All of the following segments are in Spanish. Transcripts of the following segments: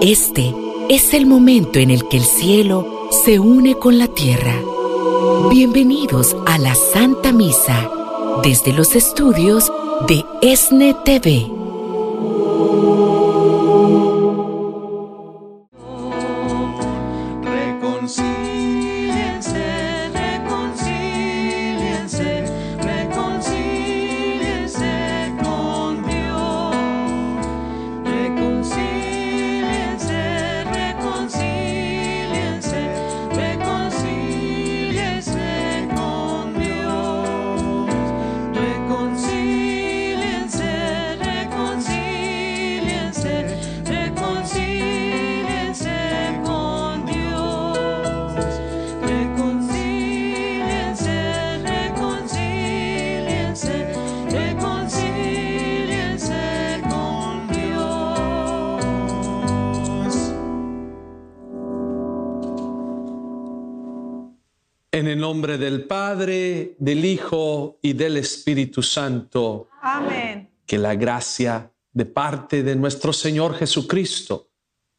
Este es el momento en el que el cielo se une con la tierra. Bienvenidos a la Santa Misa desde los estudios de ESNE TV. Y del Espíritu Santo. Amén. Que la gracia de parte de nuestro Señor Jesucristo,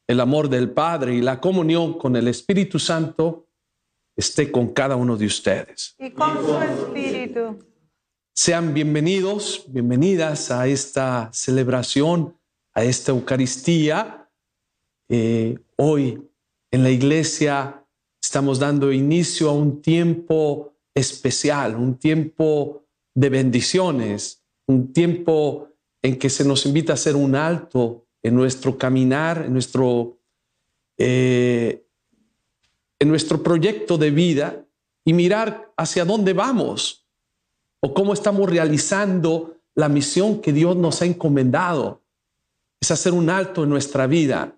el amor del Padre y la comunión con el Espíritu Santo esté con cada uno de ustedes. Y con su Espíritu. Sean bienvenidos, bienvenidas a esta celebración, a esta Eucaristía. Eh, hoy en la iglesia Estamos dando inicio a un tiempo especial, un tiempo de bendiciones, un tiempo en que se nos invita a hacer un alto en nuestro caminar, en nuestro, eh, en nuestro proyecto de vida y mirar hacia dónde vamos o cómo estamos realizando la misión que Dios nos ha encomendado. Es hacer un alto en nuestra vida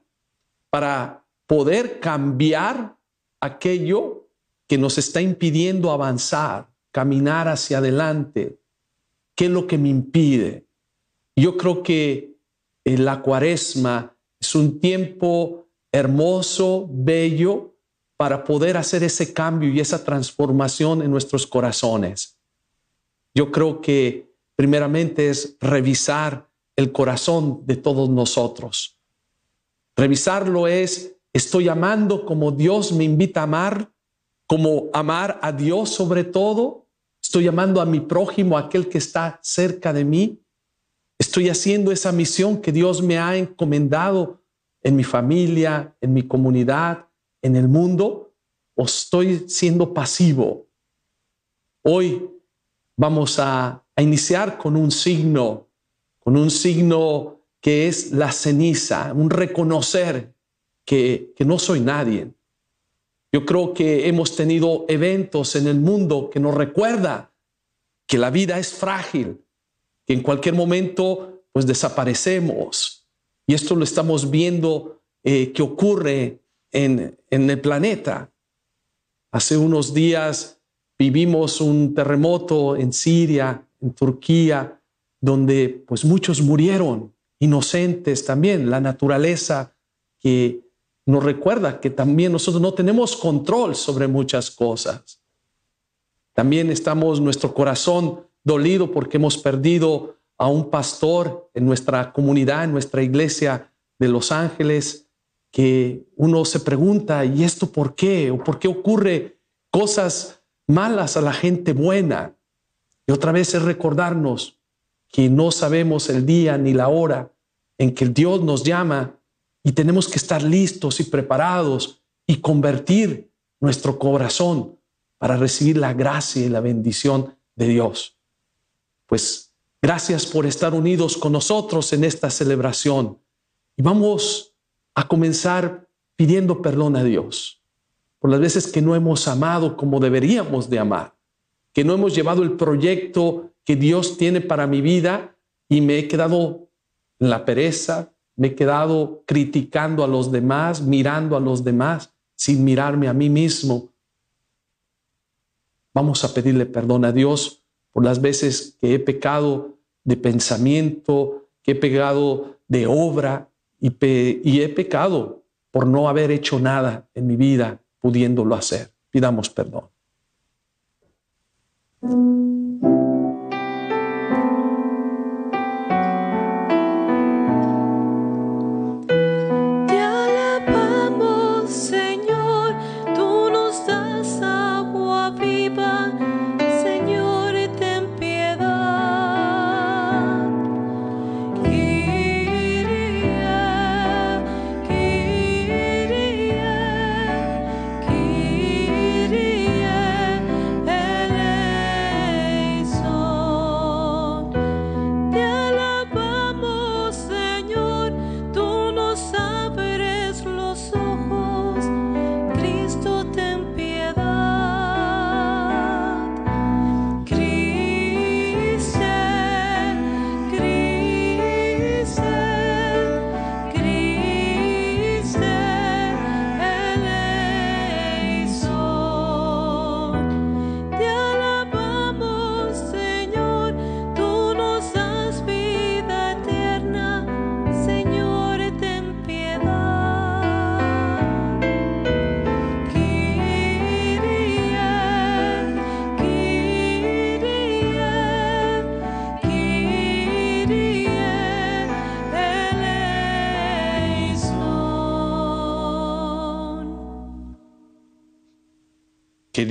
para poder cambiar aquello que nos está impidiendo avanzar, caminar hacia adelante. ¿Qué es lo que me impide? Yo creo que eh, la cuaresma es un tiempo hermoso, bello, para poder hacer ese cambio y esa transformación en nuestros corazones. Yo creo que primeramente es revisar el corazón de todos nosotros. Revisarlo es Estoy amando como Dios me invita a amar, como amar a Dios sobre todo. Estoy amando a mi prójimo, aquel que está cerca de mí. Estoy haciendo esa misión que Dios me ha encomendado en mi familia, en mi comunidad, en el mundo. O estoy siendo pasivo. Hoy vamos a, a iniciar con un signo, con un signo que es la ceniza, un reconocer que, no soy nadie. Yo creo que hemos tenido eventos en el mundo que nos recuerda que la vida es frágil, que en cualquier momento pues desaparecemos. Y esto lo estamos viendo eh, que ocurre en, en el planeta. Hace unos días vivimos un terremoto en Siria, en Turquía, donde pues muchos murieron, inocentes también. La naturaleza que nos recuerda que también nosotros no tenemos control sobre muchas cosas. También estamos nuestro corazón dolido porque hemos perdido a un pastor en nuestra comunidad, en nuestra iglesia de Los Ángeles, que uno se pregunta, ¿y esto por qué? ¿O por qué ocurre cosas malas a la gente buena? Y otra vez es recordarnos que no sabemos el día ni la hora en que Dios nos llama y tenemos que estar listos y preparados y convertir nuestro corazón para recibir la gracia y la bendición de Dios. Pues gracias por estar unidos con nosotros en esta celebración. Y vamos a comenzar pidiendo perdón a Dios por las veces que no hemos amado como deberíamos de amar, que no hemos llevado el proyecto que Dios tiene para mi vida y me he quedado en la pereza, me he quedado criticando a los demás, mirando a los demás, sin mirarme a mí mismo. Vamos a pedirle perdón a Dios por las veces que he pecado de pensamiento, que he pecado de obra y, y he pecado por no haber hecho nada en mi vida pudiéndolo hacer. Pidamos perdón.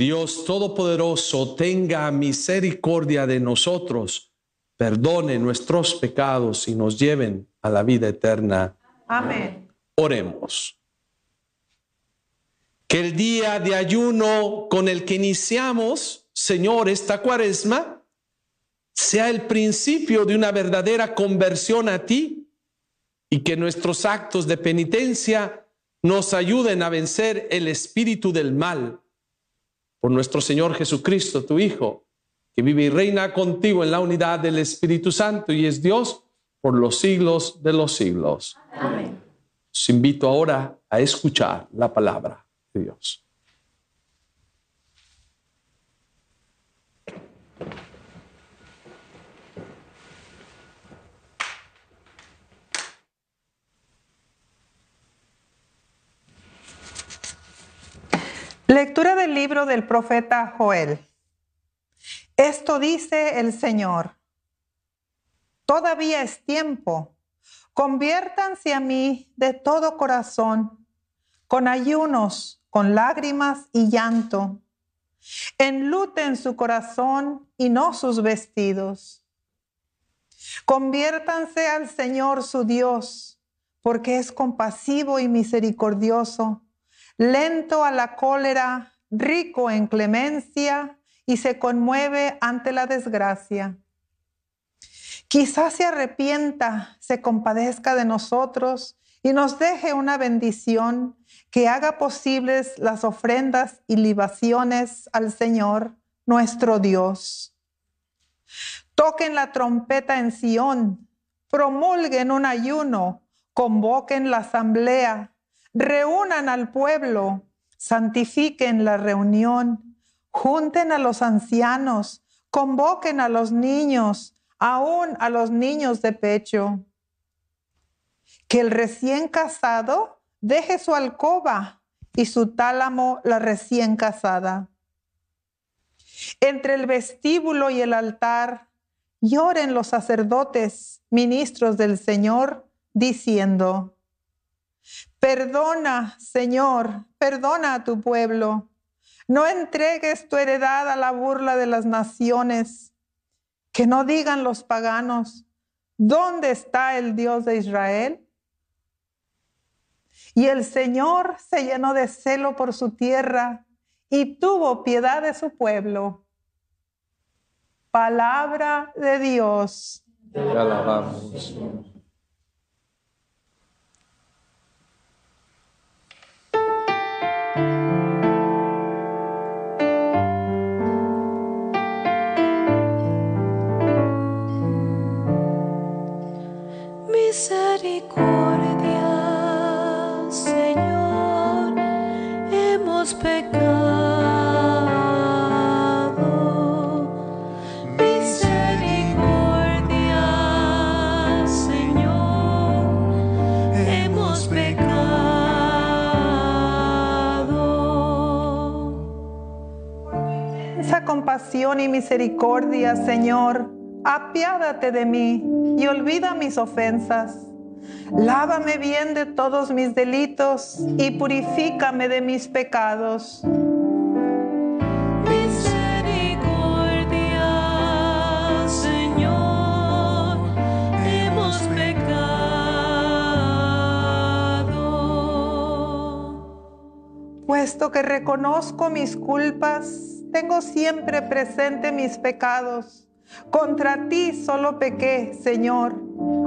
Dios Todopoderoso tenga misericordia de nosotros, perdone nuestros pecados y nos lleven a la vida eterna. Amén. Oremos. Que el día de ayuno con el que iniciamos, Señor, esta cuaresma, sea el principio de una verdadera conversión a ti y que nuestros actos de penitencia nos ayuden a vencer el espíritu del mal. Por nuestro Señor Jesucristo, tu Hijo, que vive y reina contigo en la unidad del Espíritu Santo y es Dios por los siglos de los siglos. Amén. Os invito ahora a escuchar la palabra de Dios. Lectura del libro del profeta Joel. Esto dice el Señor. Todavía es tiempo. Conviértanse a mí de todo corazón, con ayunos, con lágrimas y llanto. Enluten su corazón y no sus vestidos. Conviértanse al Señor su Dios, porque es compasivo y misericordioso lento a la cólera, rico en clemencia y se conmueve ante la desgracia. Quizás se arrepienta, se compadezca de nosotros y nos deje una bendición que haga posibles las ofrendas y libaciones al Señor, nuestro Dios. Toquen la trompeta en Sión, promulguen un ayuno, convoquen la asamblea, reúnan al pueblo, santifiquen la reunión, junten a los ancianos, convoquen a los niños, aún a los niños de pecho. Que el recién casado deje su alcoba y su tálamo la recién casada. Entre el vestíbulo y el altar lloren los sacerdotes, ministros del Señor, diciendo, Perdona, Señor, perdona a tu pueblo. No entregues tu heredad a la burla de las naciones. Que no digan los paganos, ¿dónde está el Dios de Israel? Y el Señor se llenó de celo por su tierra y tuvo piedad de su pueblo. Palabra de Dios. Te alabamos. Misericordia, Señor, hemos pecado. Misericordia, Señor, hemos pecado. Esa compasión y misericordia, Señor, apiádate de mí y olvida mis ofensas. Lávame bien de todos mis delitos y purifícame de mis pecados. Misericordia, Señor, hemos pecado. Puesto que reconozco mis culpas, tengo siempre presente mis pecados. Contra ti solo pequé, Señor,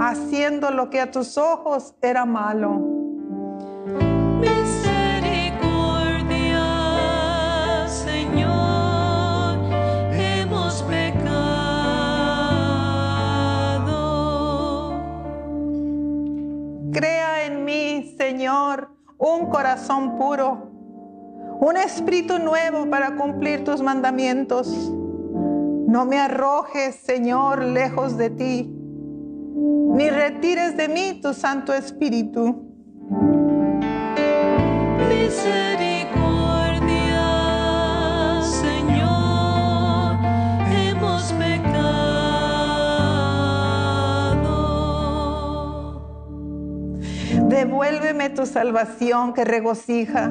haciendo lo que a tus ojos era malo. Misericordia, Señor, hemos pecado. Crea en mí, Señor, un corazón puro, un espíritu nuevo para cumplir tus mandamientos. No me arrojes, Señor, lejos de ti, ni retires de mí tu Santo Espíritu. Misericordia, Señor, hemos pecado. Devuélveme tu salvación que regocija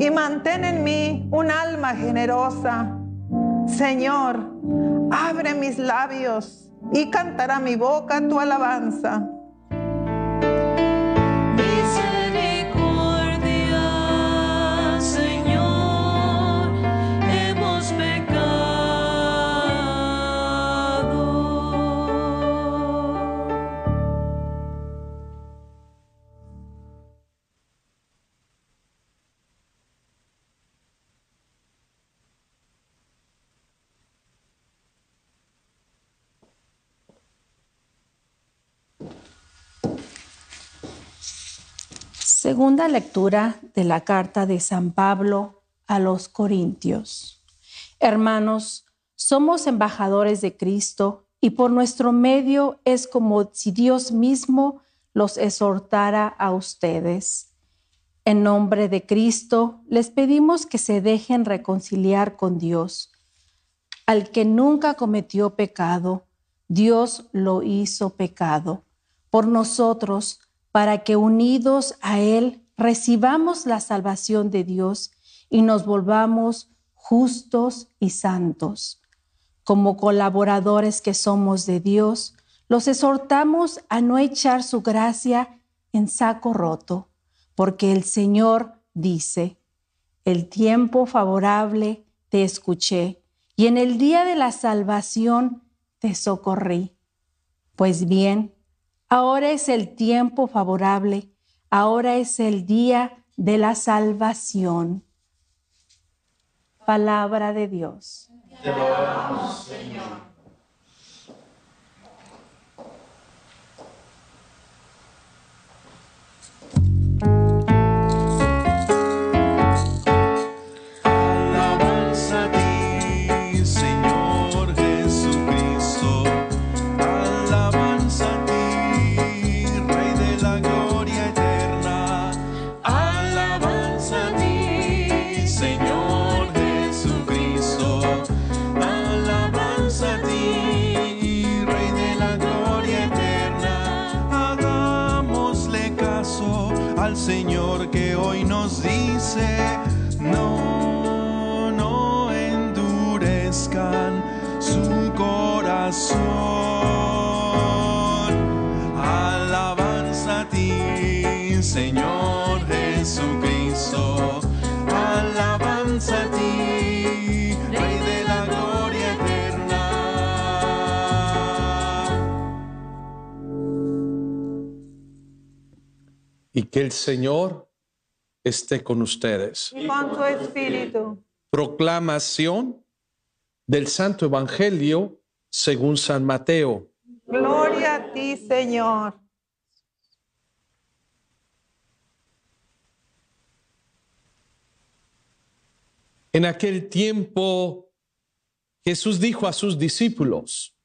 y mantén en mí un alma generosa. Señor, abre mis labios y cantará mi boca tu alabanza. Segunda lectura de la carta de San Pablo a los Corintios. Hermanos, somos embajadores de Cristo y por nuestro medio es como si Dios mismo los exhortara a ustedes. En nombre de Cristo les pedimos que se dejen reconciliar con Dios. Al que nunca cometió pecado, Dios lo hizo pecado por nosotros para que unidos a Él recibamos la salvación de Dios y nos volvamos justos y santos. Como colaboradores que somos de Dios, los exhortamos a no echar su gracia en saco roto, porque el Señor dice, el tiempo favorable te escuché y en el día de la salvación te socorrí. Pues bien, Ahora es el tiempo favorable, ahora es el día de la salvación. Palabra de Dios. Alabanza a Señor y que el Señor esté con ustedes. Y con tu espíritu. Proclamación del Santo Evangelio según San Mateo. Gloria a ti, Señor. En aquel tiempo Jesús dijo a sus discípulos,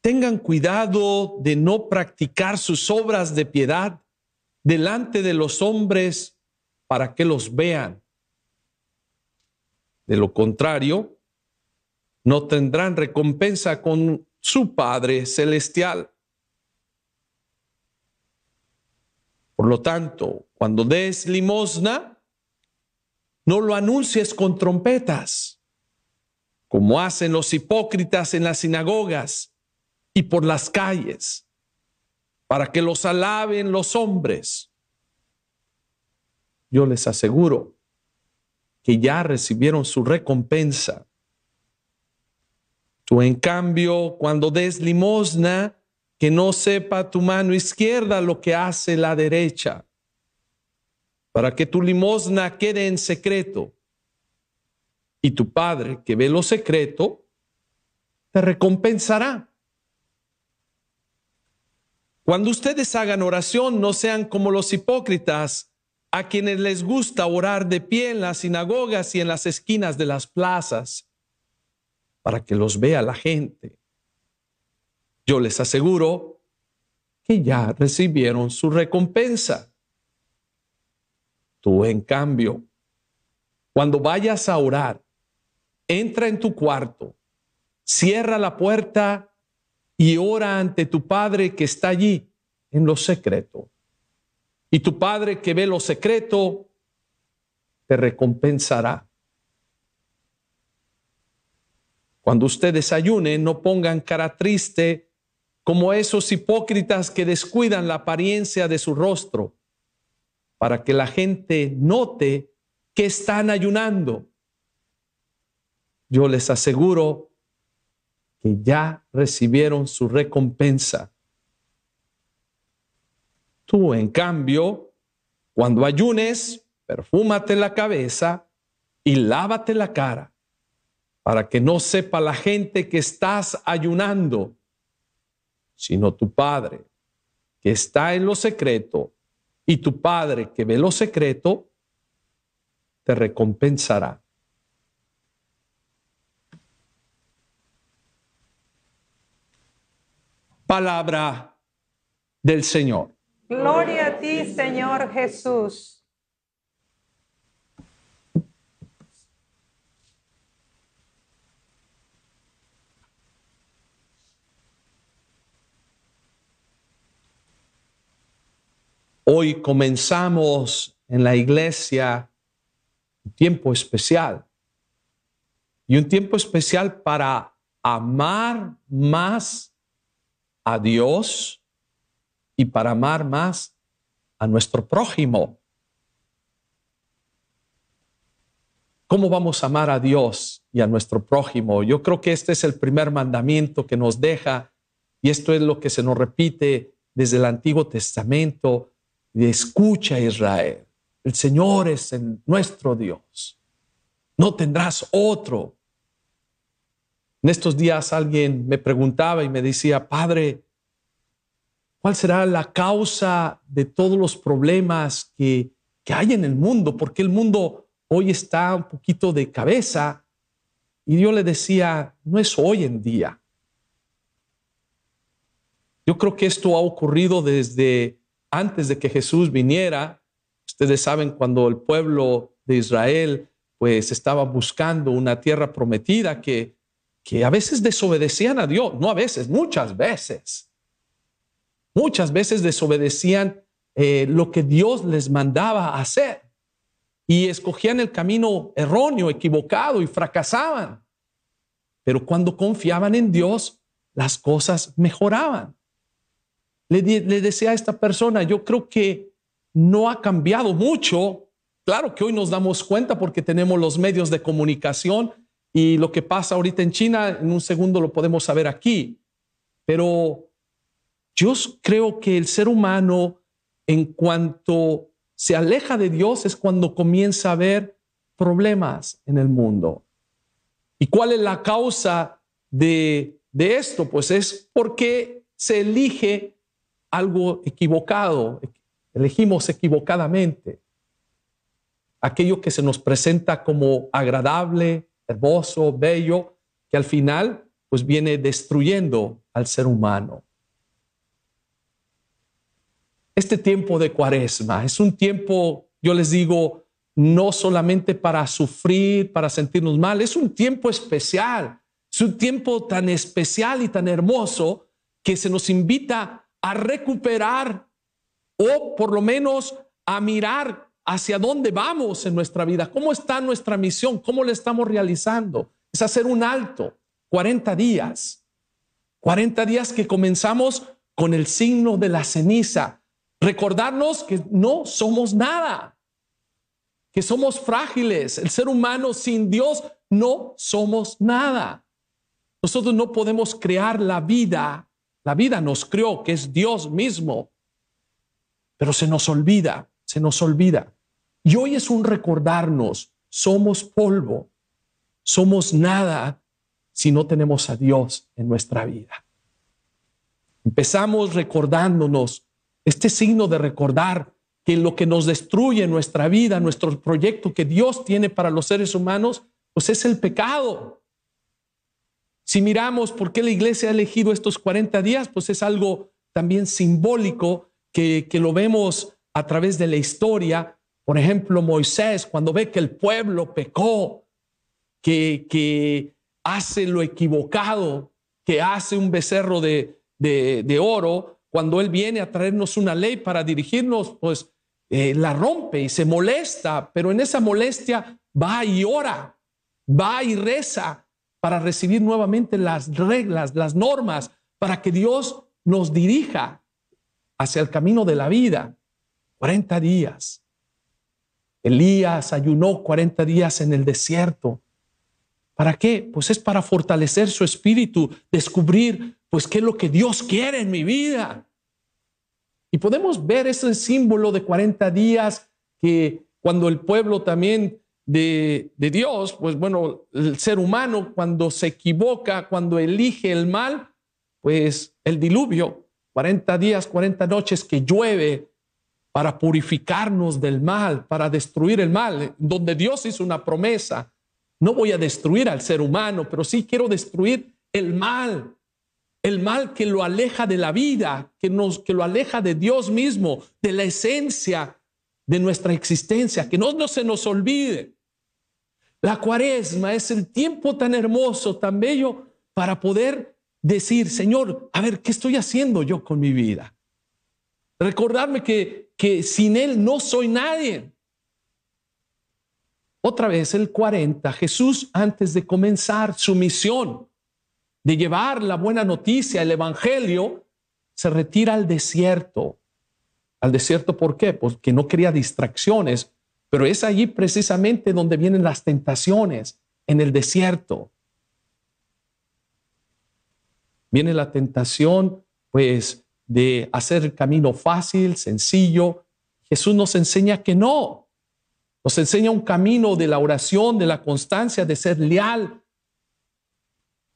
tengan cuidado de no practicar sus obras de piedad delante de los hombres para que los vean. De lo contrario, no tendrán recompensa con su Padre Celestial. Por lo tanto, cuando des limosna, no lo anuncies con trompetas, como hacen los hipócritas en las sinagogas y por las calles, para que los alaben los hombres. Yo les aseguro que ya recibieron su recompensa. Tú, en cambio, cuando des limosna, que no sepa tu mano izquierda lo que hace la derecha, para que tu limosna quede en secreto. Y tu Padre, que ve lo secreto, te recompensará. Cuando ustedes hagan oración, no sean como los hipócritas, a quienes les gusta orar de pie en las sinagogas y en las esquinas de las plazas, para que los vea la gente. Yo les aseguro que ya recibieron su recompensa. Tú, en cambio, cuando vayas a orar, entra en tu cuarto, cierra la puerta y ora ante tu Padre que está allí en lo secreto. Y tu Padre que ve lo secreto te recompensará. Cuando ustedes ayunen, no pongan cara triste como esos hipócritas que descuidan la apariencia de su rostro, para que la gente note que están ayunando. Yo les aseguro que ya recibieron su recompensa. Tú, en cambio, cuando ayunes, perfúmate la cabeza y lávate la cara, para que no sepa la gente que estás ayunando, sino tu Padre, que está en lo secreto, y tu Padre que ve lo secreto, te recompensará. Palabra del Señor. Gloria a ti, Señor Jesús. Hoy comenzamos en la iglesia un tiempo especial y un tiempo especial para amar más a Dios y para amar más a nuestro prójimo. ¿Cómo vamos a amar a Dios y a nuestro prójimo? Yo creo que este es el primer mandamiento que nos deja y esto es lo que se nos repite desde el Antiguo Testamento. Escucha Israel, el Señor es nuestro Dios. No tendrás otro. En estos días alguien me preguntaba y me decía, Padre, ¿cuál será la causa de todos los problemas que, que hay en el mundo? Porque el mundo hoy está un poquito de cabeza. Y yo le decía, no es hoy en día. Yo creo que esto ha ocurrido desde antes de que Jesús viniera. Ustedes saben cuando el pueblo de Israel pues estaba buscando una tierra prometida que, que a veces desobedecían a Dios, no a veces, muchas veces. Muchas veces desobedecían eh, lo que Dios les mandaba hacer y escogían el camino erróneo, equivocado y fracasaban. Pero cuando confiaban en Dios, las cosas mejoraban. Le, le decía a esta persona, yo creo que no ha cambiado mucho. Claro que hoy nos damos cuenta porque tenemos los medios de comunicación y lo que pasa ahorita en China, en un segundo lo podemos saber aquí. Pero yo creo que el ser humano, en cuanto se aleja de Dios, es cuando comienza a ver problemas en el mundo. ¿Y cuál es la causa de, de esto? Pues es porque se elige algo equivocado, elegimos equivocadamente aquello que se nos presenta como agradable, hermoso, bello, que al final pues viene destruyendo al ser humano. Este tiempo de cuaresma es un tiempo, yo les digo, no solamente para sufrir, para sentirnos mal, es un tiempo especial, es un tiempo tan especial y tan hermoso que se nos invita a recuperar o por lo menos a mirar hacia dónde vamos en nuestra vida, cómo está nuestra misión, cómo la estamos realizando. Es hacer un alto, 40 días, 40 días que comenzamos con el signo de la ceniza, recordarnos que no somos nada, que somos frágiles, el ser humano sin Dios no somos nada. Nosotros no podemos crear la vida, la vida nos creó, que es Dios mismo, pero se nos olvida, se nos olvida. Y hoy es un recordarnos, somos polvo, somos nada si no tenemos a Dios en nuestra vida. Empezamos recordándonos este signo de recordar que lo que nos destruye nuestra vida, nuestro proyecto que Dios tiene para los seres humanos, pues es el pecado. Si miramos por qué la iglesia ha elegido estos 40 días, pues es algo también simbólico que, que lo vemos a través de la historia. Por ejemplo, Moisés, cuando ve que el pueblo pecó, que, que hace lo equivocado, que hace un becerro de, de, oro, cuando Él viene a traernos una ley para dirigirnos, pues eh, la rompe y se molesta, pero en esa molestia va y ora, va y reza para recibir nuevamente las reglas, las normas, para que Dios nos dirija hacia el camino de la vida. 40 días. Elías ayunó 40 días en el desierto. ¿Para qué? Pues es para fortalecer su espíritu, descubrir pues qué es lo que Dios quiere en mi vida. Y podemos ver ese símbolo de 40 días que cuando el pueblo también de, de, Dios, pues bueno, el ser humano cuando se equivoca, cuando elige el mal, pues el diluvio, 40 días, 40 noches que llueve para purificarnos del mal, para destruir el mal, donde Dios hizo una promesa. No voy a destruir al ser humano, pero sí quiero destruir el mal, el mal que lo aleja de la vida, que, nos, que lo aleja de Dios mismo, de la esencia de nuestra existencia, que no, no se nos olvide. La cuaresma es el tiempo tan hermoso, tan bello, para poder decir, Señor, a ver, ¿qué estoy haciendo yo con mi vida? Recordarme que, que sin Él no soy nadie. Otra vez, el 40, Jesús antes de comenzar su misión de llevar la buena noticia, el Evangelio, se retira al desierto. Al desierto, ¿por qué? Porque no quería distracciones, pero es allí precisamente donde vienen las tentaciones, en el desierto. Viene la tentación, pues, de hacer el camino fácil, sencillo. Jesús nos enseña que no. Nos enseña un camino de la oración, de la constancia, de ser leal,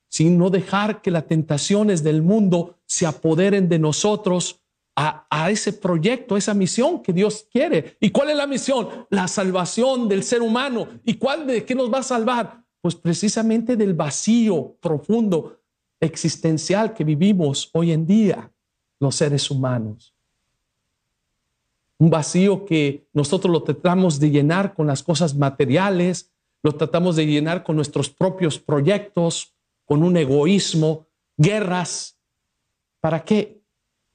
sin no dejar que las tentaciones del mundo se apoderen de nosotros a, a, ese proyecto, a esa misión que Dios quiere. ¿Y cuál es la misión? La salvación del ser humano. ¿Y cuál de qué nos va a salvar? Pues precisamente del vacío profundo existencial que vivimos hoy en día los seres humanos. Un vacío que nosotros lo tratamos de llenar con las cosas materiales, lo tratamos de llenar con nuestros propios proyectos, con un egoísmo, guerras. ¿Para qué?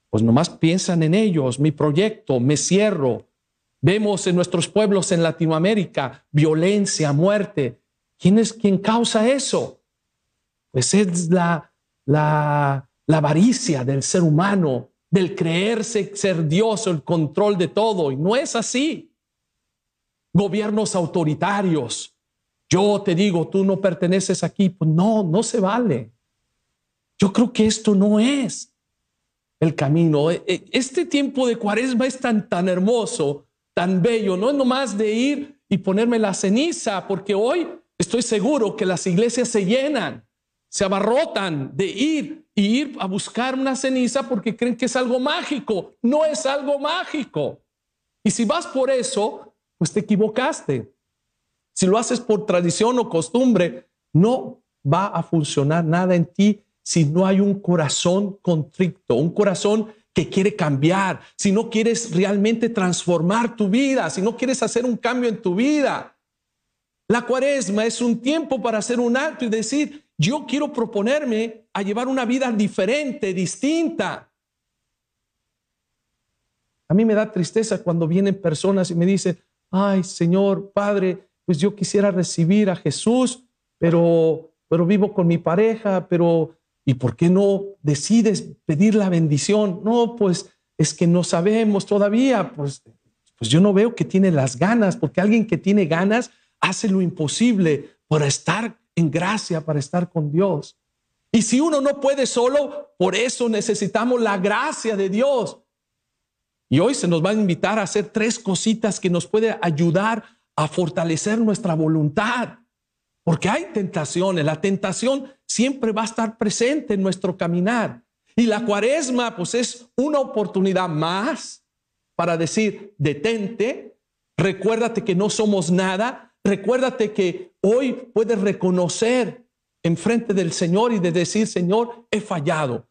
Pues nomás piensan en ellos, mi proyecto, me cierro. Vemos en nuestros pueblos en Latinoamérica violencia, muerte. ¿Quién es quien causa eso? Pues es la, la, la avaricia del ser humano, del creerse ser Dios el control de todo. Y no es así. Gobiernos autoritarios. Yo te digo, tú no perteneces aquí. Pues no, no se vale. Yo creo que esto no es el camino. E, e, este tiempo de cuaresma es tan, tan hermoso, tan bello. No es nomás de ir y ponerme la ceniza, porque hoy estoy seguro que las iglesias se llenan, se abarrotan de ir y ir a buscar una ceniza porque creen que es algo mágico. No es algo mágico. Y si vas por eso, pues te equivocaste. Si lo haces por tradición o costumbre, no va a funcionar nada en ti si no hay un corazón contrito, un corazón que quiere cambiar, si no quieres realmente transformar tu vida, si no quieres hacer un cambio en tu vida. La cuaresma es un tiempo para hacer un acto y decir, yo quiero proponerme a llevar una vida diferente, distinta. A mí me da tristeza cuando vienen personas y me dicen, ay Señor, Padre, pues yo quisiera recibir a Jesús, pero, pero vivo con mi pareja, pero ¿y por qué no decides pedir la bendición? No, pues es que no sabemos todavía, pues, pues yo no veo que tiene las ganas, porque alguien que tiene ganas hace lo imposible para estar en gracia, para estar con Dios. Y si uno no puede solo, por eso necesitamos la gracia de Dios. Y hoy se nos va a invitar a hacer tres cositas que nos puede ayudar a fortalecer nuestra voluntad. Porque hay tentaciones, la tentación siempre va a estar presente en nuestro caminar. Y la cuaresma pues es una oportunidad más para decir, detente, recuérdate que no somos nada, Recuérdate que hoy puedes reconocer en frente del Señor y de decir, Señor, he fallado.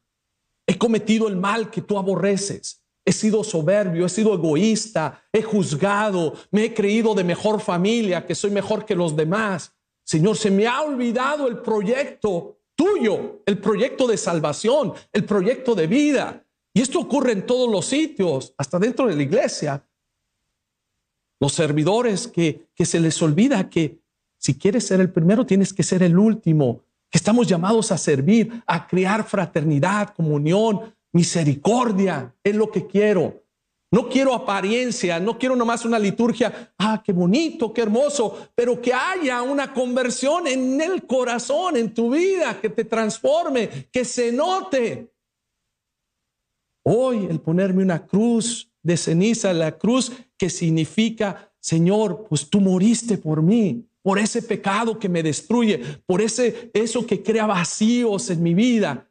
He cometido el mal que tú aborreces. He sido soberbio, he sido egoísta, he juzgado, me he creído de mejor familia, que soy mejor que los demás. Señor, se me ha olvidado el proyecto tuyo, el proyecto de salvación, el proyecto de vida. Y esto ocurre en todos los sitios, hasta dentro de la iglesia. Los servidores que, que se les olvida que si quieres ser el primero, tienes que ser el último. Estamos llamados a servir, a crear fraternidad, comunión, misericordia. Es lo que quiero. No quiero apariencia, no quiero nomás una liturgia, ah, qué bonito, qué hermoso, pero que haya una conversión en el corazón, en tu vida, que te transforme, que se note. Hoy el ponerme una cruz de ceniza, la cruz que significa, Señor, pues tú moriste por mí, por ese pecado que me destruye, por ese eso que crea vacíos en mi vida.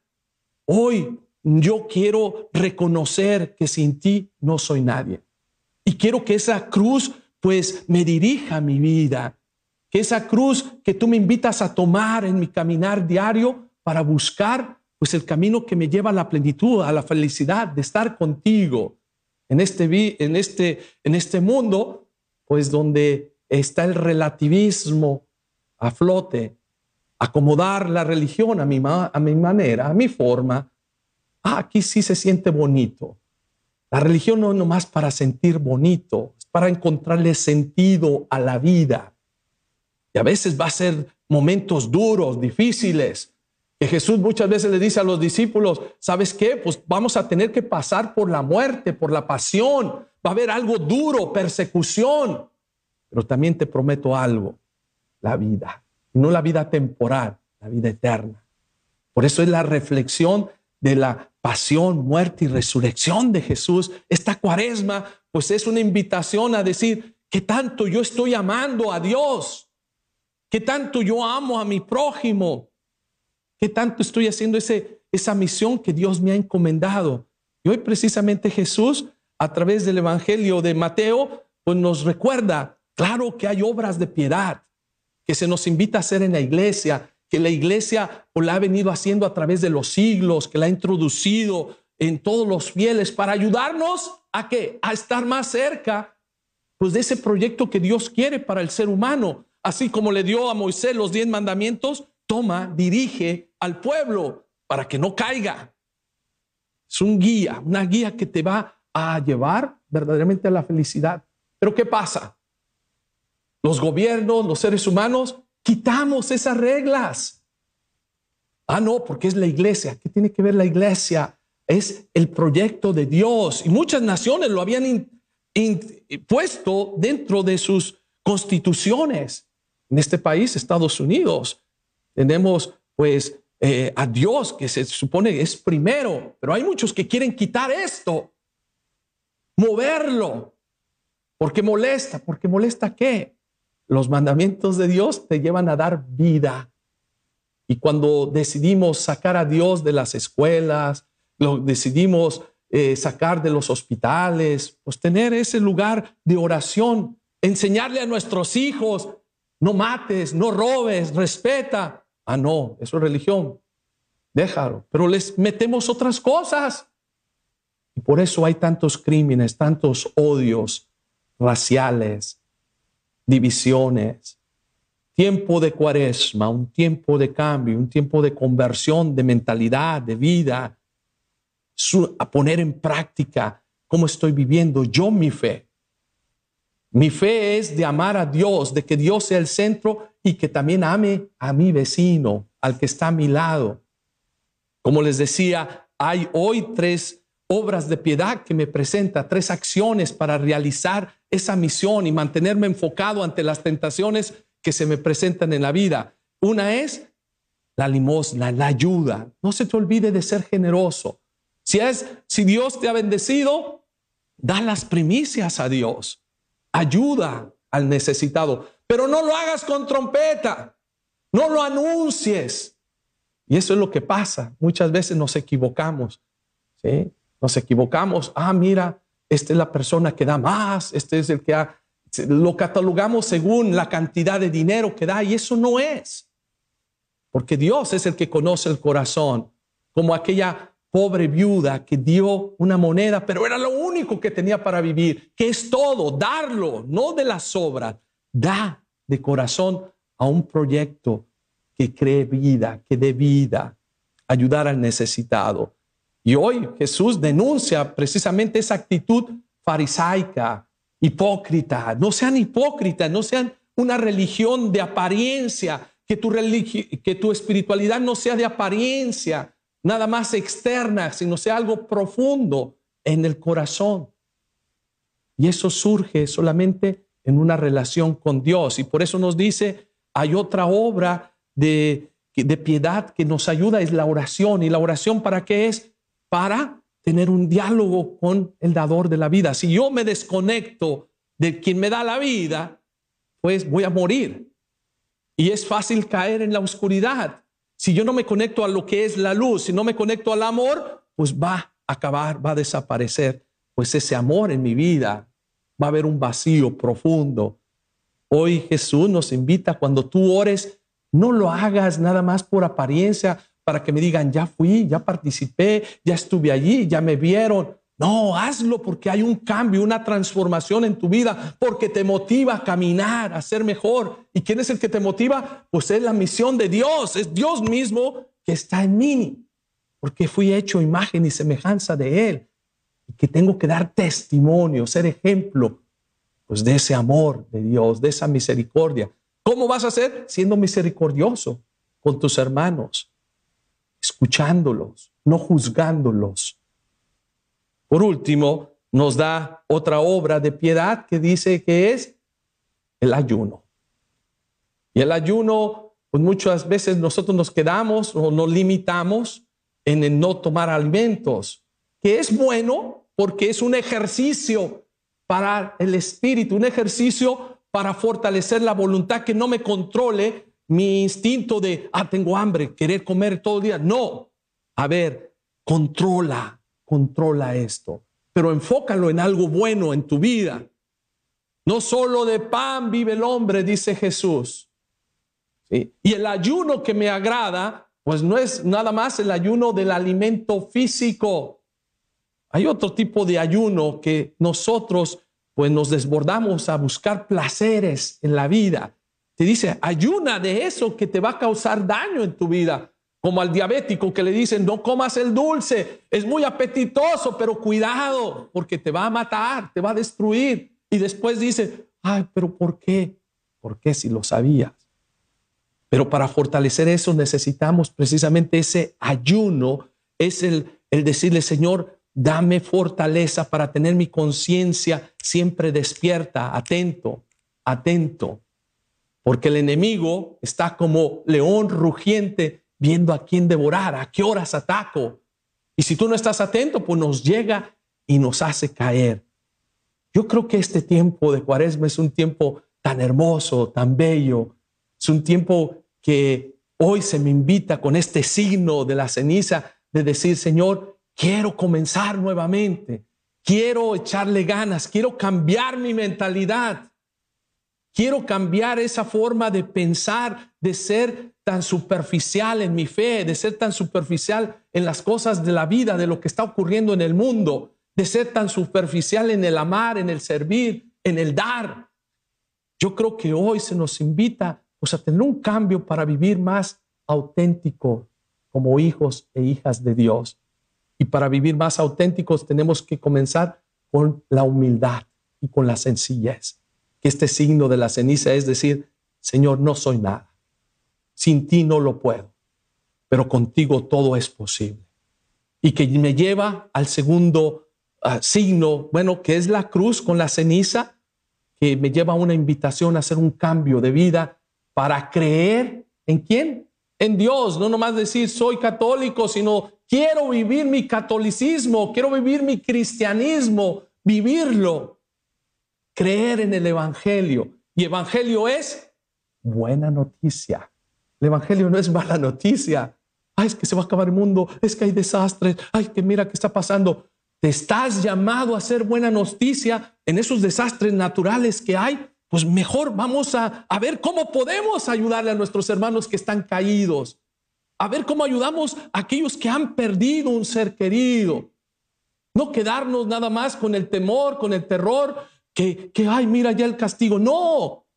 Hoy yo quiero reconocer que sin ti no soy nadie. Y quiero que esa cruz pues me dirija mi vida. Que esa cruz que tú me invitas a tomar en mi caminar diario para buscar pues el camino que me lleva a la plenitud, a la felicidad de estar contigo en este en este en este mundo pues donde está el relativismo a flote, acomodar la religión a mi, a mi manera, a mi forma. Ah, aquí sí se siente bonito. La religión no es nomás para sentir bonito, es para encontrarle sentido a la vida. Y a veces va a ser momentos duros, difíciles, que Jesús muchas veces le dice a los discípulos, ¿sabes qué? Pues vamos a tener que pasar por la muerte, por la pasión, va a haber algo duro, persecución, pero también te prometo algo, la vida, no la vida temporal, la vida eterna. Por eso es la reflexión de la pasión, muerte y resurrección de Jesús. Esta cuaresma, pues es una invitación a decir, ¿qué tanto yo estoy amando a Dios? ¿Qué tanto yo amo a mi prójimo? ¿Qué tanto estoy haciendo esa misión que Dios me ha encomendado? Y hoy precisamente Jesús, a través del Evangelio de Mateo, pues nos recuerda, claro que hay obras de piedad que se nos invita a hacer en la iglesia, que la iglesia pues, la ha venido haciendo a través de los siglos, que la ha introducido en todos los fieles para ayudarnos a que a estar más cerca pues de ese proyecto que Dios quiere para el ser humano, así como le dio a Moisés los diez mandamientos, toma, dirige al pueblo para que no caiga. Es un guía, una guía que te va a llevar verdaderamente a la felicidad. Pero ¿qué pasa? Los gobiernos, los seres humanos, quitamos esas reglas. Ah, no, porque es la iglesia. ¿Qué tiene que ver la iglesia? Es el proyecto de Dios. Y muchas naciones lo habían in- puesto dentro de sus constituciones. En este país, Estados Unidos, tenemos pues eh, a Dios que se supone es primero, pero hay muchos que quieren quitar esto, moverlo, porque molesta, porque molesta qué? Los mandamientos de Dios te llevan a dar vida. Y cuando decidimos sacar a Dios de las escuelas, lo decidimos eh, sacar de los hospitales, pues tener ese lugar de oración, enseñarle a nuestros hijos, no mates, no robes, respeta. Ah, no, eso es religión. Déjalo. Pero les metemos otras cosas. Y por eso hay tantos crímenes, tantos odios raciales, divisiones. Tiempo de cuaresma, un tiempo de cambio, un tiempo de conversión de mentalidad, de vida, a poner en práctica cómo estoy viviendo yo mi fe. Mi fe es de amar a Dios, de que Dios sea el centro y que también ame a mi vecino, al que está a mi lado. Como les decía, hay hoy tres obras de piedad que me presenta, tres acciones para realizar esa misión y mantenerme enfocado ante las tentaciones que se me presentan en la vida. Una es la limosna, la ayuda. No se te olvide de ser generoso. Si es si Dios te ha bendecido, da las primicias a Dios. Ayuda al necesitado, pero no lo hagas con trompeta. No lo anuncies. Y eso es lo que pasa. Muchas veces nos equivocamos. ¿sí? Nos equivocamos. Ah, mira, esta es la persona que da más. Este es el que. Lo catalogamos según la cantidad de dinero que da y eso no es. Porque Dios es el que conoce el corazón. Como aquella pobre viuda que dio una moneda, pero era lo único que tenía para vivir, que es todo, darlo, no de las sobras. Da de corazón a un proyecto que cree vida, que dé vida, ayudar al necesitado. Y hoy Jesús denuncia precisamente esa actitud farisaica, hipócrita, no sean hipócritas, no sean una religión de apariencia, que tu, que tu espiritualidad no sea de apariencia, nada más externa, sino sea algo profundo en el corazón. Y eso surge solamente en una relación con Dios. Y por eso nos dice, hay otra obra de, de piedad que nos ayuda, es la oración. ¿Y la oración para qué es? Para tener un diálogo con el dador de la vida. Si yo me desconecto de quien me da la vida, pues voy a morir. Y es fácil caer en la oscuridad. Si yo no me conecto a lo que es la luz, si no me conecto al amor, pues va a acabar, va a desaparecer. Pues ese amor en mi vida va a haber un vacío profundo. Hoy Jesús nos invita cuando tú ores, no lo hagas nada más por apariencia para que me digan, ya fui, ya participé, ya estuve allí, ya me vieron. No, hazlo porque hay un cambio, una transformación en tu vida, porque te motiva a caminar, a ser mejor. ¿Y quién es el que te motiva? Pues es la misión de Dios, es Dios mismo que está en mí, porque fui hecho imagen y semejanza de Él, y que tengo que dar testimonio, ser ejemplo, pues de ese amor de Dios, de esa misericordia. ¿Cómo vas a ser? Siendo misericordioso con tus hermanos, escuchándolos, no juzgándolos. Por último, nos da otra obra de piedad que dice que es el ayuno. Y el ayuno, pues muchas veces nosotros nos quedamos o nos limitamos en el no tomar alimentos, que es bueno porque es un ejercicio para el espíritu, un ejercicio para fortalecer la voluntad que no me controle mi instinto de, ah, tengo hambre, querer comer todo el día. No, a ver, controla, controla esto, pero enfócalo en algo bueno en tu vida. No solo de pan vive el hombre, dice Jesús. Y el ayuno que me agrada, pues no es nada más el ayuno del alimento físico. Hay otro tipo de ayuno que nosotros pues nos desbordamos a buscar placeres en la vida. Te dice, ayuna de eso que te va a causar daño en tu vida. Como al diabético que le dicen, no comas el dulce, es muy apetitoso, pero cuidado, porque te va a matar, te va a destruir. Y después dice, ay, pero ¿por qué? ¿Por qué si lo sabías? Pero para fortalecer eso necesitamos precisamente ese ayuno, es el, el decirle, Señor, dame fortaleza para tener mi conciencia siempre despierta, atento, atento. Porque el enemigo está como león rugiente viendo a quién devorar, a qué horas ataco. Y si tú no estás atento, pues nos llega y nos hace caer. Yo creo que este tiempo de cuaresma es un tiempo tan hermoso, tan bello. Es un tiempo que hoy se me invita con este signo de la ceniza de decir, Señor, quiero comenzar nuevamente. Quiero echarle ganas, quiero cambiar mi mentalidad. Quiero cambiar esa forma de pensar, de ser tan superficial en mi fe, de ser tan superficial en las cosas de la vida, de lo que está ocurriendo en el mundo, de ser tan superficial en el amar, en el servir, en el dar. Yo creo que hoy se nos invita pues, a tener un cambio para vivir más auténtico como hijos e hijas de Dios. Y para vivir más auténticos tenemos que comenzar con la humildad y con la sencillez este signo de la ceniza es decir, Señor, no soy nada. Sin ti no lo puedo, pero contigo todo es posible. Y que me lleva al segundo uh, signo, bueno, que es la cruz con la ceniza, que me lleva a una invitación a hacer un cambio de vida para creer en quién? En Dios, no nomás decir soy católico, sino quiero vivir mi catolicismo, quiero vivir mi cristianismo, vivirlo creer en el Evangelio. Y Evangelio es buena noticia. El Evangelio no es mala noticia. Ay, es que se va a acabar el mundo, es que hay desastres, ay, que mira qué está pasando. Te estás llamado a hacer buena noticia en esos desastres naturales que hay. Pues mejor vamos a, a ver cómo podemos ayudarle a nuestros hermanos que están caídos. A ver cómo ayudamos a aquellos que han perdido un ser querido. No quedarnos nada más con el temor, con el terror, que, que, ay, mira ya el castigo. No,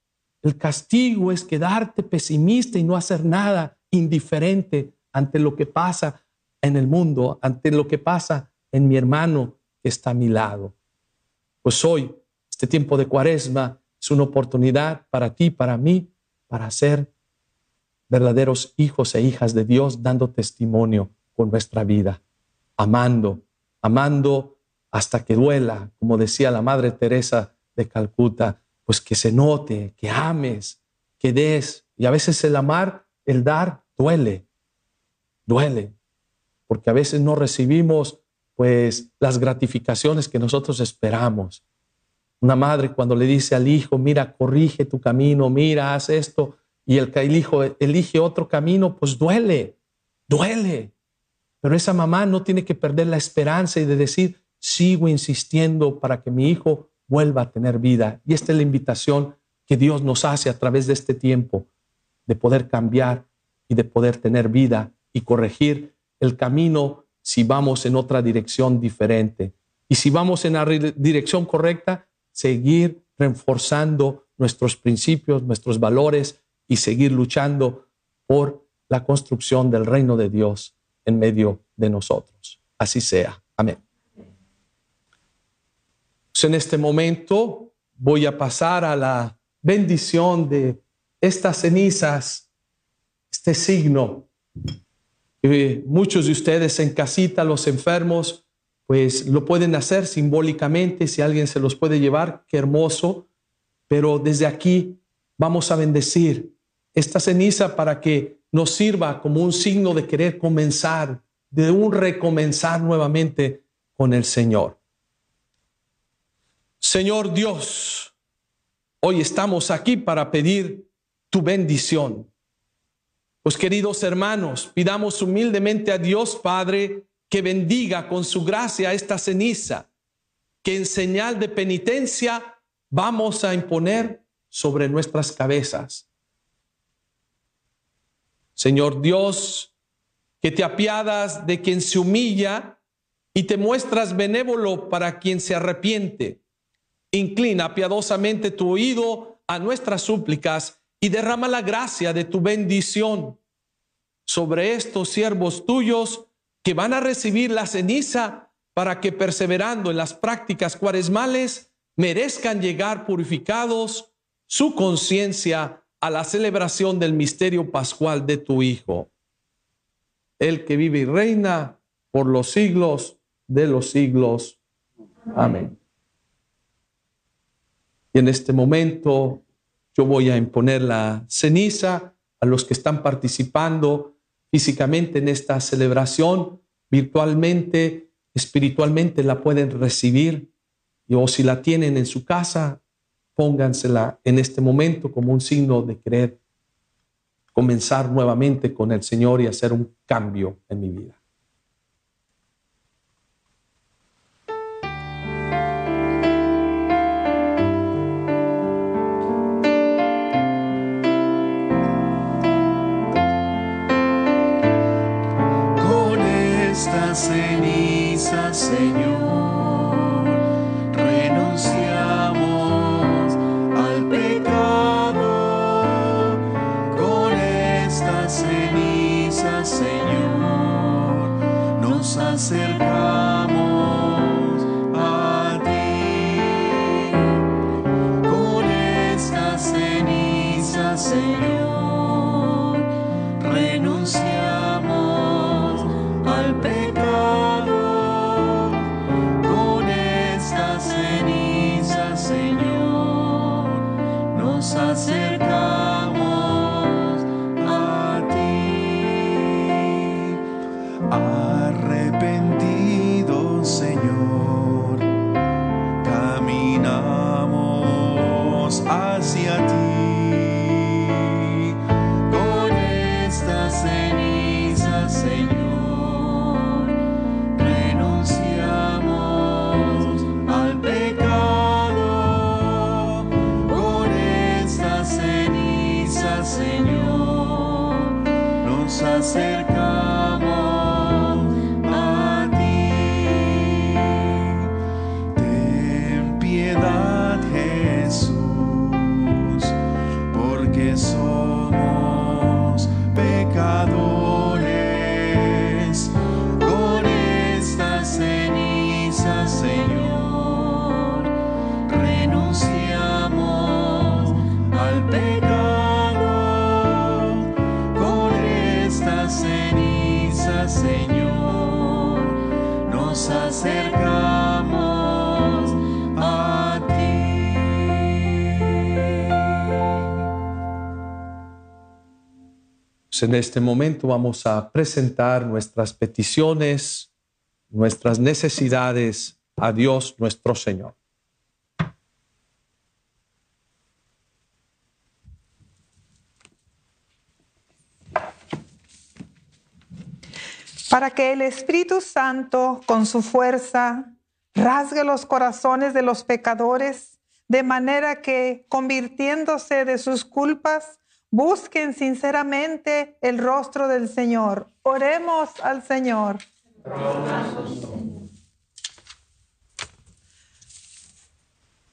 el castigo es quedarte pesimista y no hacer nada, indiferente ante lo que pasa en el mundo, ante lo que pasa en mi hermano que está a mi lado. Pues hoy Este tiempo de cuaresma es una oportunidad para ti, para mí, para ser verdaderos hijos e hijas de Dios, dando testimonio con nuestra vida, amando, amando hasta que duela, como decía la Madre Teresa de Calcuta, pues que se note, que ames, que des. Y a veces el amar, el dar, duele, duele, porque a veces no recibimos pues las gratificaciones que nosotros esperamos. Una madre cuando le dice al hijo, mira, corrige tu camino, mira, haz esto, y el, el hijo elige otro camino, pues duele, duele. Pero esa mamá no tiene que perder la esperanza y de decir, sigo insistiendo para que mi hijo vuelva a tener vida. Y esta es la invitación que Dios nos hace a través de este tiempo, de poder cambiar y de poder tener vida y corregir el camino si vamos en otra dirección diferente. Y si vamos en la dirección correcta, seguir reforzando nuestros principios, nuestros valores y seguir luchando por la construcción del reino de Dios en medio de nosotros. Así sea. Amén. En este momento voy a pasar a la bendición de estas cenizas, este signo. muchos de ustedes en casita, los enfermos, pues lo pueden hacer simbólicamente, si alguien se los puede llevar, qué hermoso, pero desde aquí vamos a bendecir esta ceniza para que nos sirva como un signo de querer comenzar, de un recomenzar nuevamente con el Señor. Señor Dios, hoy estamos aquí para pedir tu bendición. Pues queridos hermanos, pidamos humildemente a Dios Padre que bendiga con su gracia esta ceniza, que en señal de penitencia vamos a imponer sobre nuestras cabezas. Señor Dios, que te apiadas de quien se humilla y te muestras benévolo para quien se arrepiente. Inclina piadosamente tu oído a nuestras súplicas y derrama la gracia de tu bendición sobre estos siervos tuyos que van a recibir la ceniza para que perseverando en las prácticas cuaresmales merezcan llegar purificados su conciencia a la celebración del misterio pascual de tu Hijo, el que vive y reina por los siglos de los siglos. Amén. Y en este momento yo voy a imponer la ceniza a los que están participando físicamente en esta celebración, virtualmente, espiritualmente la pueden recibir y o si la tienen en su casa, póngansela en este momento como un signo de querer comenzar nuevamente con el Señor y hacer un cambio en mi vida. Esta ceniza, Señor, renunciamos al pecado. Con esta ceniza, Señor, nos acercamos En este momento vamos a presentar nuestras peticiones, nuestras necesidades a Dios nuestro Señor. para que el Espíritu Santo, con su fuerza, rasgue los corazones de los pecadores, de manera que, convirtiéndose de sus culpas, busquen sinceramente el rostro del Señor. Oremos al Señor.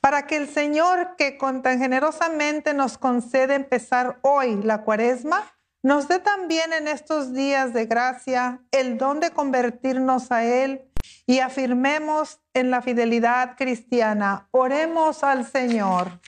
Para que el Señor, que con tan generosamente nos concede empezar hoy la cuaresma, nos dé también en estos días de gracia el don de convertirnos a Él y afirmemos en la fidelidad cristiana. Oremos al Señor.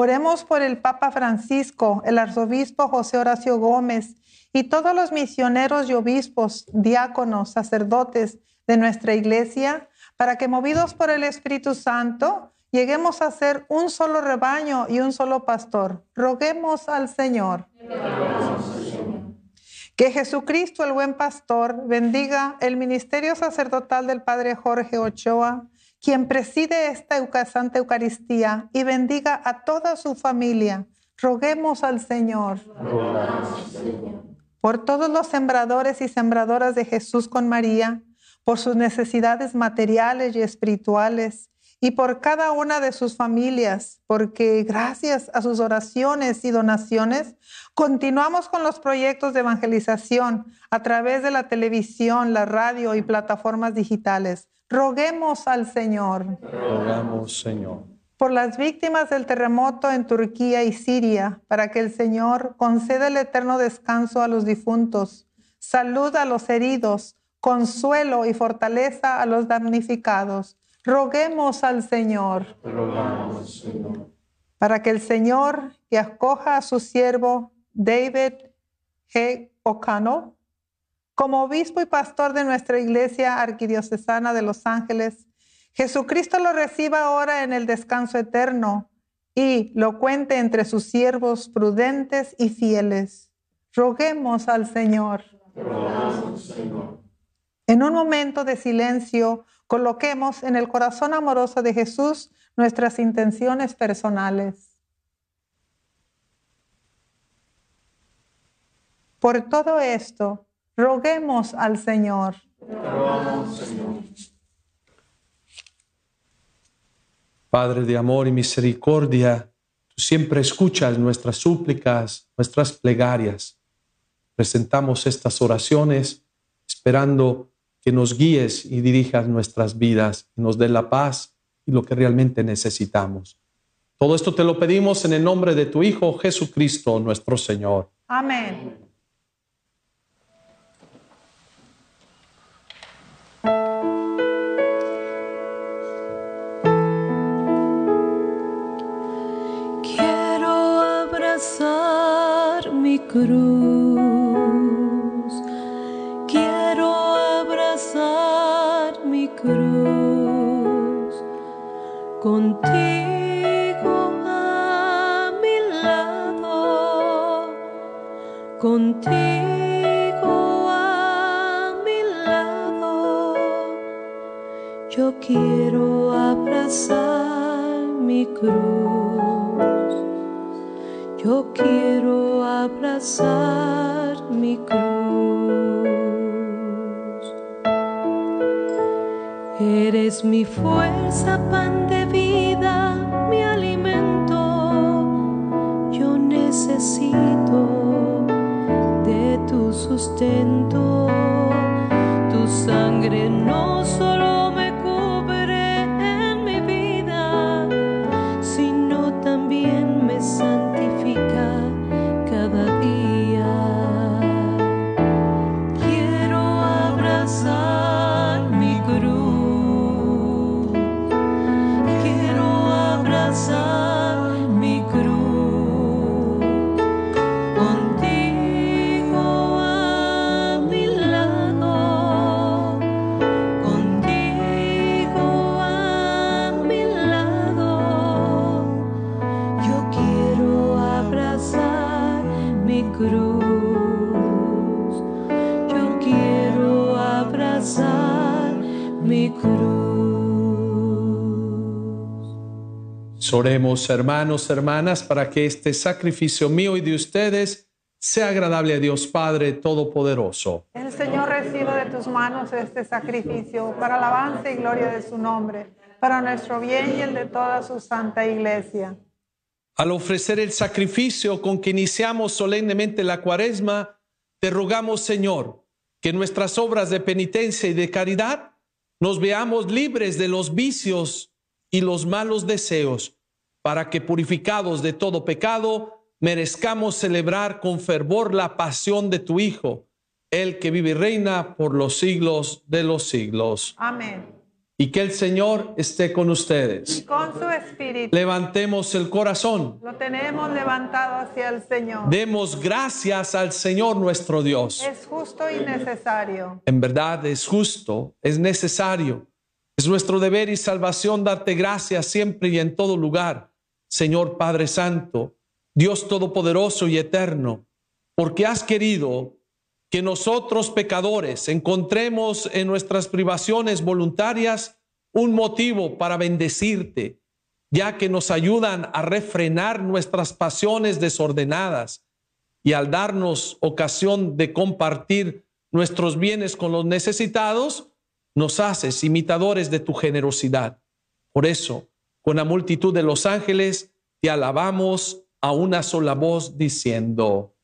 Oremos por el Papa Francisco, el arzobispo José Horacio Gómez y todos los misioneros y obispos, diáconos, sacerdotes de nuestra iglesia, para que movidos por el Espíritu Santo, lleguemos a ser un solo rebaño y un solo pastor. Roguemos al Señor. Que Jesucristo, el buen pastor, bendiga el ministerio sacerdotal del Padre Jorge Ochoa, quien preside esta Santa Eucaristía, y bendiga a toda su familia. Roguemos al Señor. Por todos los sembradores y sembradoras de Jesús con María, por sus necesidades materiales y espirituales, y por cada una de sus familias, porque gracias a sus oraciones y donaciones, continuamos con los proyectos de evangelización a través de la televisión, la radio y plataformas digitales. Roguemos al Señor Rogamos, Señor. por las víctimas del terremoto en Turquía y Siria, para que el Señor conceda el eterno descanso a los difuntos, salud a los heridos, consuelo y fortaleza a los damnificados. Roguemos al Señor Rogamos, Señor. para que el Señor que acoja a su siervo David G. Ocano como obispo y pastor de nuestra iglesia arquidiocesana de Los Ángeles, Jesucristo lo reciba ahora en el descanso eterno y lo cuente entre sus siervos prudentes y fieles. Roguemos al Señor. En un momento de silencio, coloquemos en el corazón amoroso de Jesús nuestras intenciones personales. Por todo esto, roguemos al Señor. Padre de amor y misericordia, tú siempre escuchas nuestras súplicas, nuestras plegarias. Presentamos estas oraciones esperando que nos guíes y dirijas nuestras vidas, que nos dé la paz y lo que realmente necesitamos. Todo esto te lo pedimos en el nombre de tu Hijo Jesucristo, nuestro Señor. Amén. Cruz. Quiero abrazar mi cruz. Contigo a mi lado. Contigo a mi lado. Yo quiero abrazar mi cruz. Yo quiero abrazar mi cruz. Eres mi fuerza, pan de vida, mi alimento. Yo necesito de tu sustento. mi cruz. Pues oremos, hermanos, hermanas, para que este sacrificio mío y de ustedes sea agradable a Dios Padre Todopoderoso. El Señor reciba de tus manos este sacrificio para alabanza y gloria de su nombre, para nuestro bien y el de toda su santa iglesia. Al ofrecer el sacrificio con que iniciamos solemnemente la cuaresma, te rogamos, Señor, que nuestras obras de penitencia y de caridad nos veamos libres de los vicios y los malos deseos, para que purificados de todo pecado, merezcamos celebrar con fervor la pasión de tu Hijo, el que vive y reina por los siglos de los siglos. Amén. Y que el Señor esté con ustedes. Y con su espíritu Levantemos el corazón. lo tenemos levantado hacia el Señor. Demos gracias al Señor nuestro Dios. Es justo y necesario. En verdad es justo, es necesario. Es nuestro deber y salvación darte gracias siempre y en todo lugar, Señor Padre Santo, Dios Todopoderoso y Eterno, porque has querido que nosotros pecadores encontremos en nuestras privaciones voluntarias un motivo para bendecirte, ya que nos ayudan a refrenar nuestras pasiones desordenadas y al darnos ocasión de compartir nuestros bienes con los necesitados, nos haces imitadores de tu generosidad. Por eso, con la multitud de los ángeles, te alabamos a una sola voz diciendo,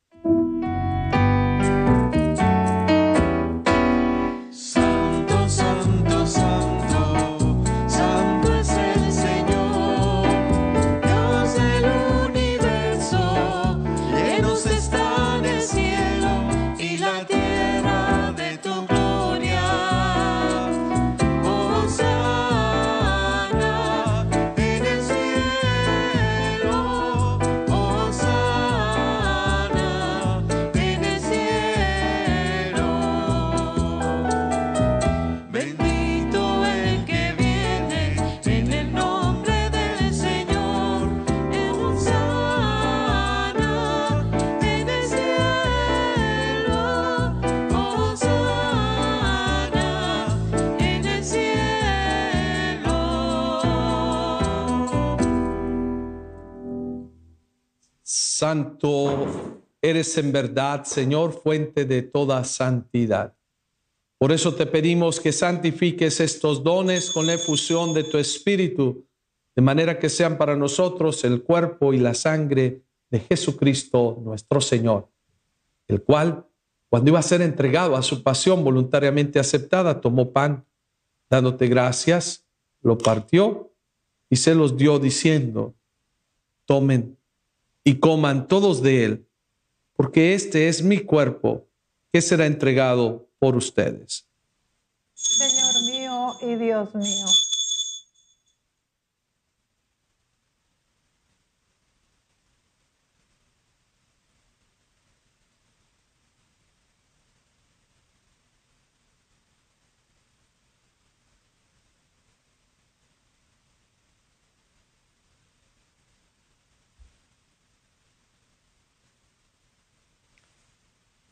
Santo eres en verdad, Señor, fuente de toda santidad. Por eso te pedimos que santifiques estos dones con la efusión de tu Espíritu, de manera que sean para nosotros el cuerpo y la sangre de Jesucristo nuestro Señor, el cual, cuando iba a ser entregado a su pasión voluntariamente aceptada, tomó pan, dándote gracias, lo partió y se los dio diciendo, tomen y coman todos de él, porque este es mi cuerpo que será entregado por ustedes. Señor mío y Dios mío.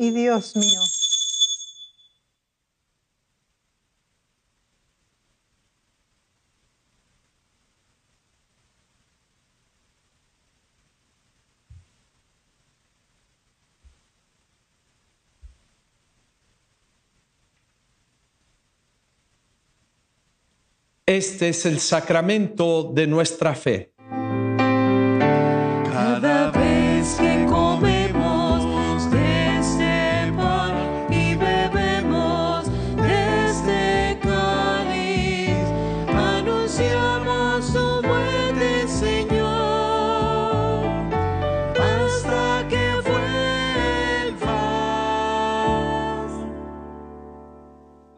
Y Dios mío. Este es el sacramento de nuestra fe.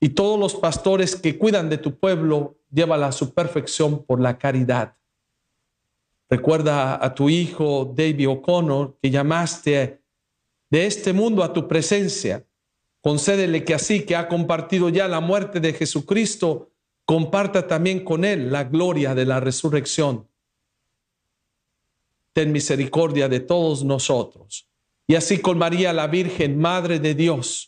y todos los pastores que cuidan de tu pueblo, llévala a su perfección por la caridad. Recuerda a tu hijo David O'Connor que llamaste de este mundo a tu presencia. Concédele que así que ha compartido ya la muerte de Jesucristo, comparta también con él la gloria de la resurrección. Ten misericordia de todos nosotros. Y así con María la Virgen, Madre de Dios,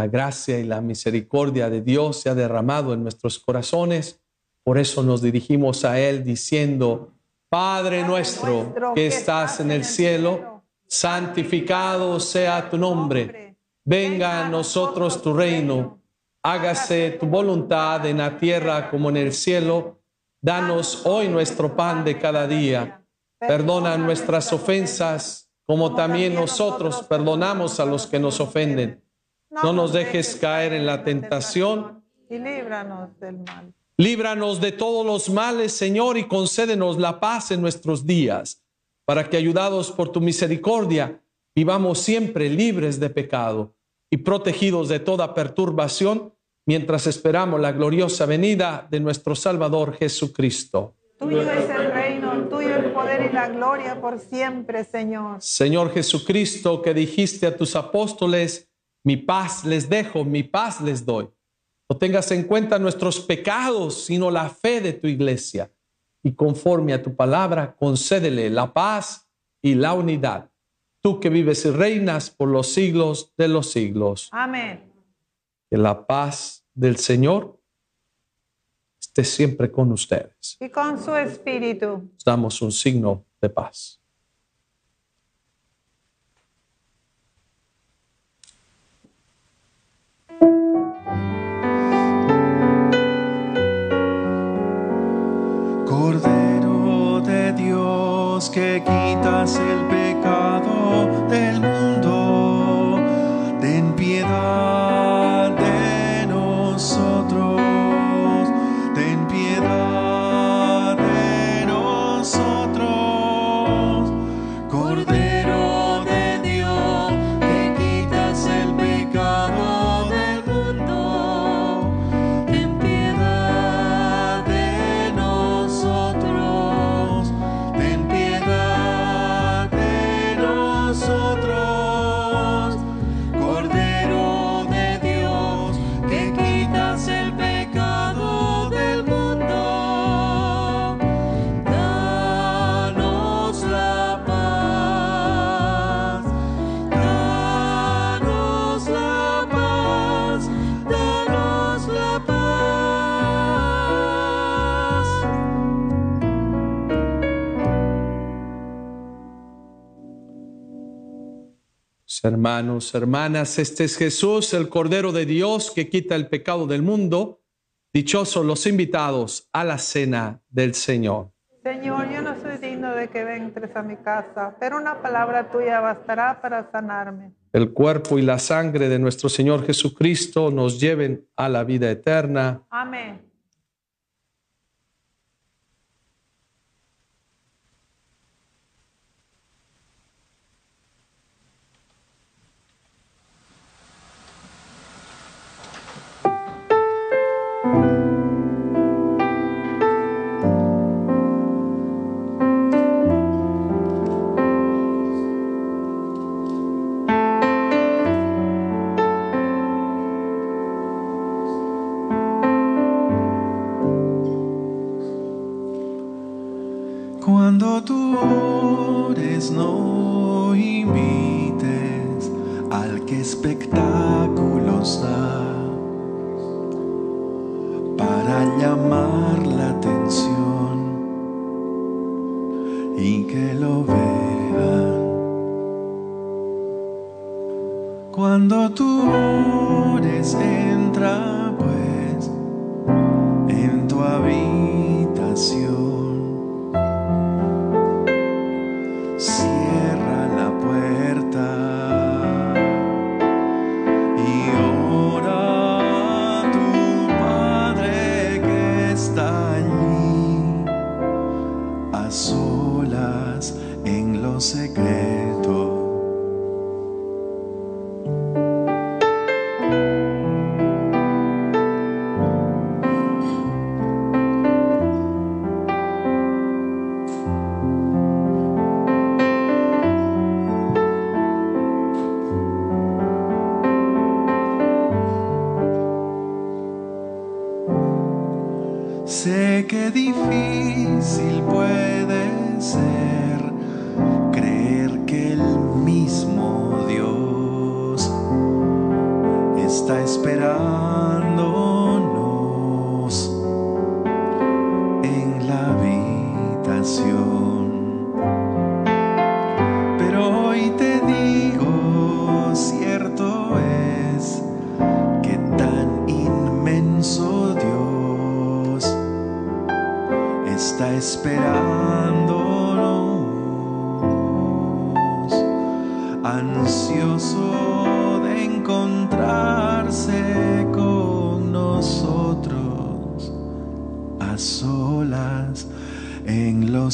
La gracia y la misericordia de Dios se ha derramado en nuestros corazones. Por eso nos dirigimos a Él diciendo, Padre nuestro que estás en el cielo, santificado sea tu nombre. Venga a nosotros tu reino. Hágase tu voluntad en la tierra como en el cielo. Danos hoy nuestro pan de cada día. Perdona nuestras ofensas como también nosotros perdonamos a los que nos ofenden no nos dejes caer en la tentación. Y líbranos del mal. Líbranos de todos los males, Señor, y concédenos la paz en nuestros días, para que, ayudados por tu misericordia, vivamos siempre libres de pecado y protegidos de toda perturbación, mientras esperamos la gloriosa venida de nuestro Salvador Jesucristo. Tuyo es el reino, tuyo el poder y la gloria por siempre, Señor. Señor Jesucristo, que dijiste a tus apóstoles, mi paz les dejo, mi paz les doy. No tengas en cuenta nuestros pecados, sino la fe de tu iglesia. Y conforme a tu palabra, concédele la paz y la unidad. Tú que vives y reinas por los siglos de los siglos. Amén. Que la paz del Señor esté siempre con ustedes. Y con su espíritu. Damos un signo de paz. Que quitas el Hermanos, hermanas, este es Jesús, el Cordero de Dios que quita el pecado del mundo. Dichosos los invitados a la cena del Señor. Señor, yo no soy digno de que entres a mi casa, pero una palabra tuya bastará para sanarme. El cuerpo y la sangre de nuestro Señor Jesucristo nos lleven a la vida eterna. Amén.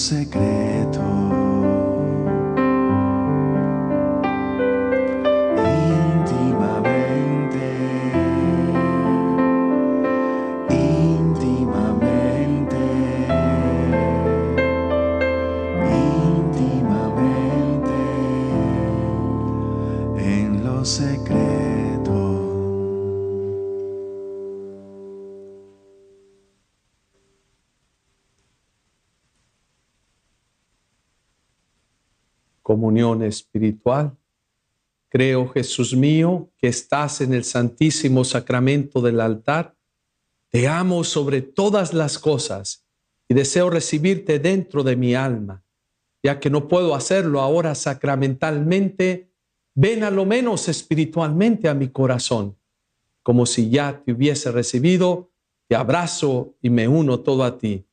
Secreto. Espiritual. Creo, Jesús mío, que estás en el santísimo sacramento del altar. Te amo sobre todas las cosas y deseo recibirte dentro de mi alma. Ya que no puedo hacerlo ahora sacramentalmente, ven a lo menos espiritualmente a mi corazón. Como si ya te hubiese recibido, te abrazo y me uno todo a ti.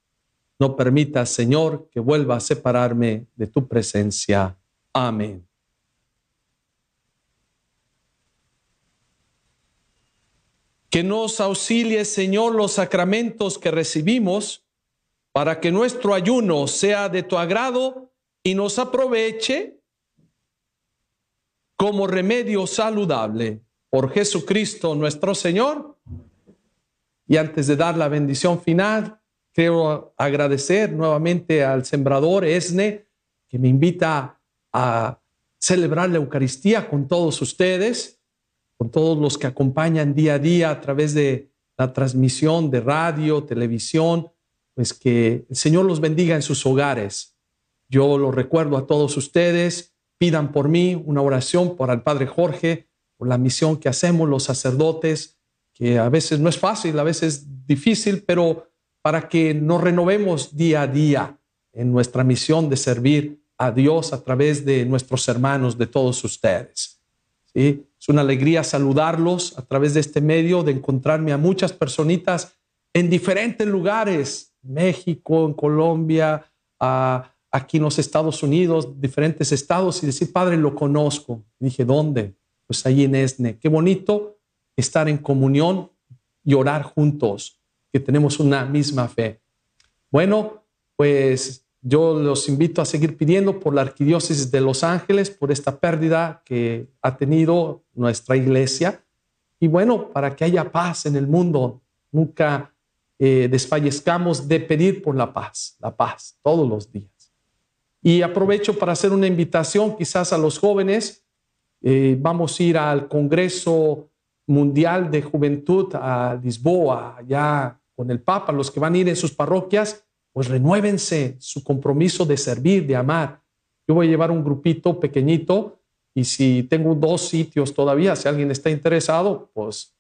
No permitas, Señor, que vuelva a separarme de tu presencia. Amén. Que nos auxilie, Señor, los sacramentos que recibimos para que nuestro ayuno sea de tu agrado y nos aproveche como remedio saludable por Jesucristo nuestro Señor. Y antes de dar la bendición final, quiero agradecer nuevamente al sembrador Esne que me invita a celebrar la Eucaristía con todos ustedes, con todos los que acompañan día a día a través de la transmisión de radio, televisión, pues que el Señor los bendiga en sus hogares. Yo los recuerdo a todos ustedes, pidan por mí una oración por el Padre Jorge, por la misión que hacemos los sacerdotes, que a veces no es fácil, a veces es difícil, pero para que nos renovemos día a día en nuestra misión de servir a Dios a través de nuestros hermanos, de todos ustedes. ¿Sí? Es una alegría saludarlos a través de este medio, de encontrarme a muchas personitas en diferentes lugares, México, en Colombia, aquí en los Estados Unidos, diferentes estados, y decir, Padre, lo conozco. Dije, ¿dónde? Pues ahí en Esne. Qué bonito estar en comunión y orar juntos, que tenemos una misma fe. Bueno, pues yo los invito a seguir pidiendo por la Arquidiócesis de Los Ángeles, por esta pérdida que ha tenido nuestra iglesia. Y bueno, para que haya paz en el mundo, nunca eh, desfallezcamos de pedir por la paz, la paz, todos los días. Y aprovecho para hacer una invitación quizás a los jóvenes. Eh, vamos a ir al Congreso Mundial de Juventud a Lisboa, allá con el Papa, los que van a ir en sus parroquias pues renuévense su compromiso de servir, de amar. Yo voy a llevar un grupito pequeñito y si tengo dos sitios todavía, si alguien está interesado, pues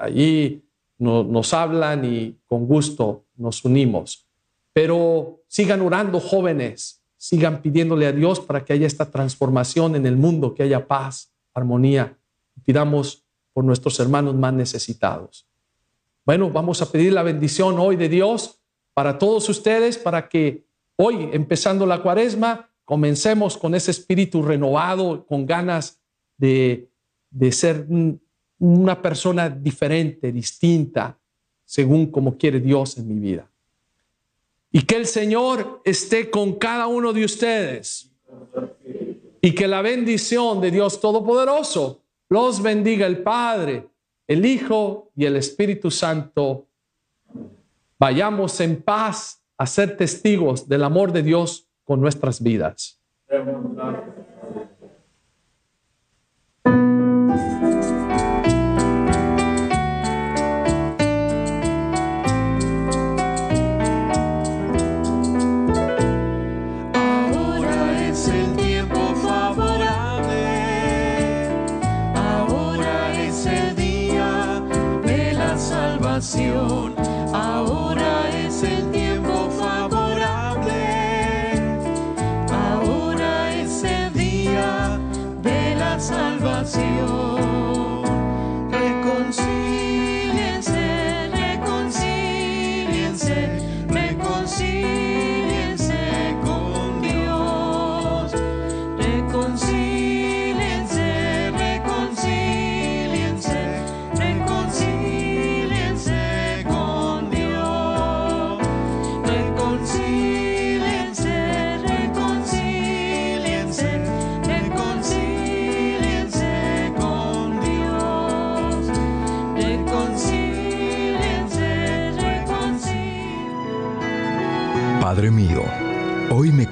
allí nos hablan y con gusto nos unimos. Pero sigan orando jóvenes, sigan pidiéndole a Dios para que haya esta transformación en el mundo, que haya paz, armonía. Pidamos por nuestros hermanos más necesitados. Bueno, vamos a pedir la bendición hoy de Dios para todos ustedes, para que hoy, empezando la cuaresma, comencemos con ese espíritu renovado, con ganas de, de ser una persona diferente, distinta, según como quiere Dios en mi vida. Y que el Señor esté con cada uno de ustedes. Y que la bendición de Dios Todopoderoso los bendiga el Padre, el Hijo y el Espíritu Santo. Vayamos en paz a ser testigos del amor de Dios con nuestras vidas.